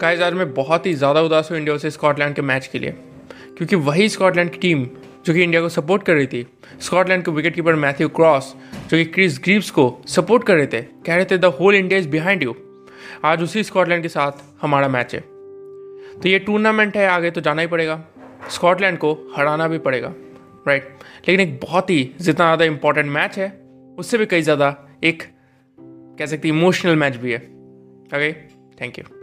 Guys आज मैं बहुत ही ज़्यादा उदास हूँ इंडिया से स्कॉटलैंड के मैच के लिए। क्योंकि वही स्कॉटलैंड की टीम जो कि इंडिया को सपोर्ट कर रही थी, स्कॉटलैंड के विकेट कीपर मैथ्यू क्रॉस, जो कि क्रिस ग्रीव्स को सपोर्ट कर रहे थे, कह रहे थे, the whole India is behind you. आज उसी स्कॉटलैंड के साथ हमारा मैच है। तो ये टूर्नामेंट है, आगे तो जाना ही पड़ेगा। स्कॉटलैंड को हराना भी पड़ेगा राइट लेकिन एक बहुत ही जितना ज़्यादा इंपॉर्टेंट मैच है, उससे भी कई ज़्यादा एक, कह सकते इमोशनल मैच भी है। Okay thank you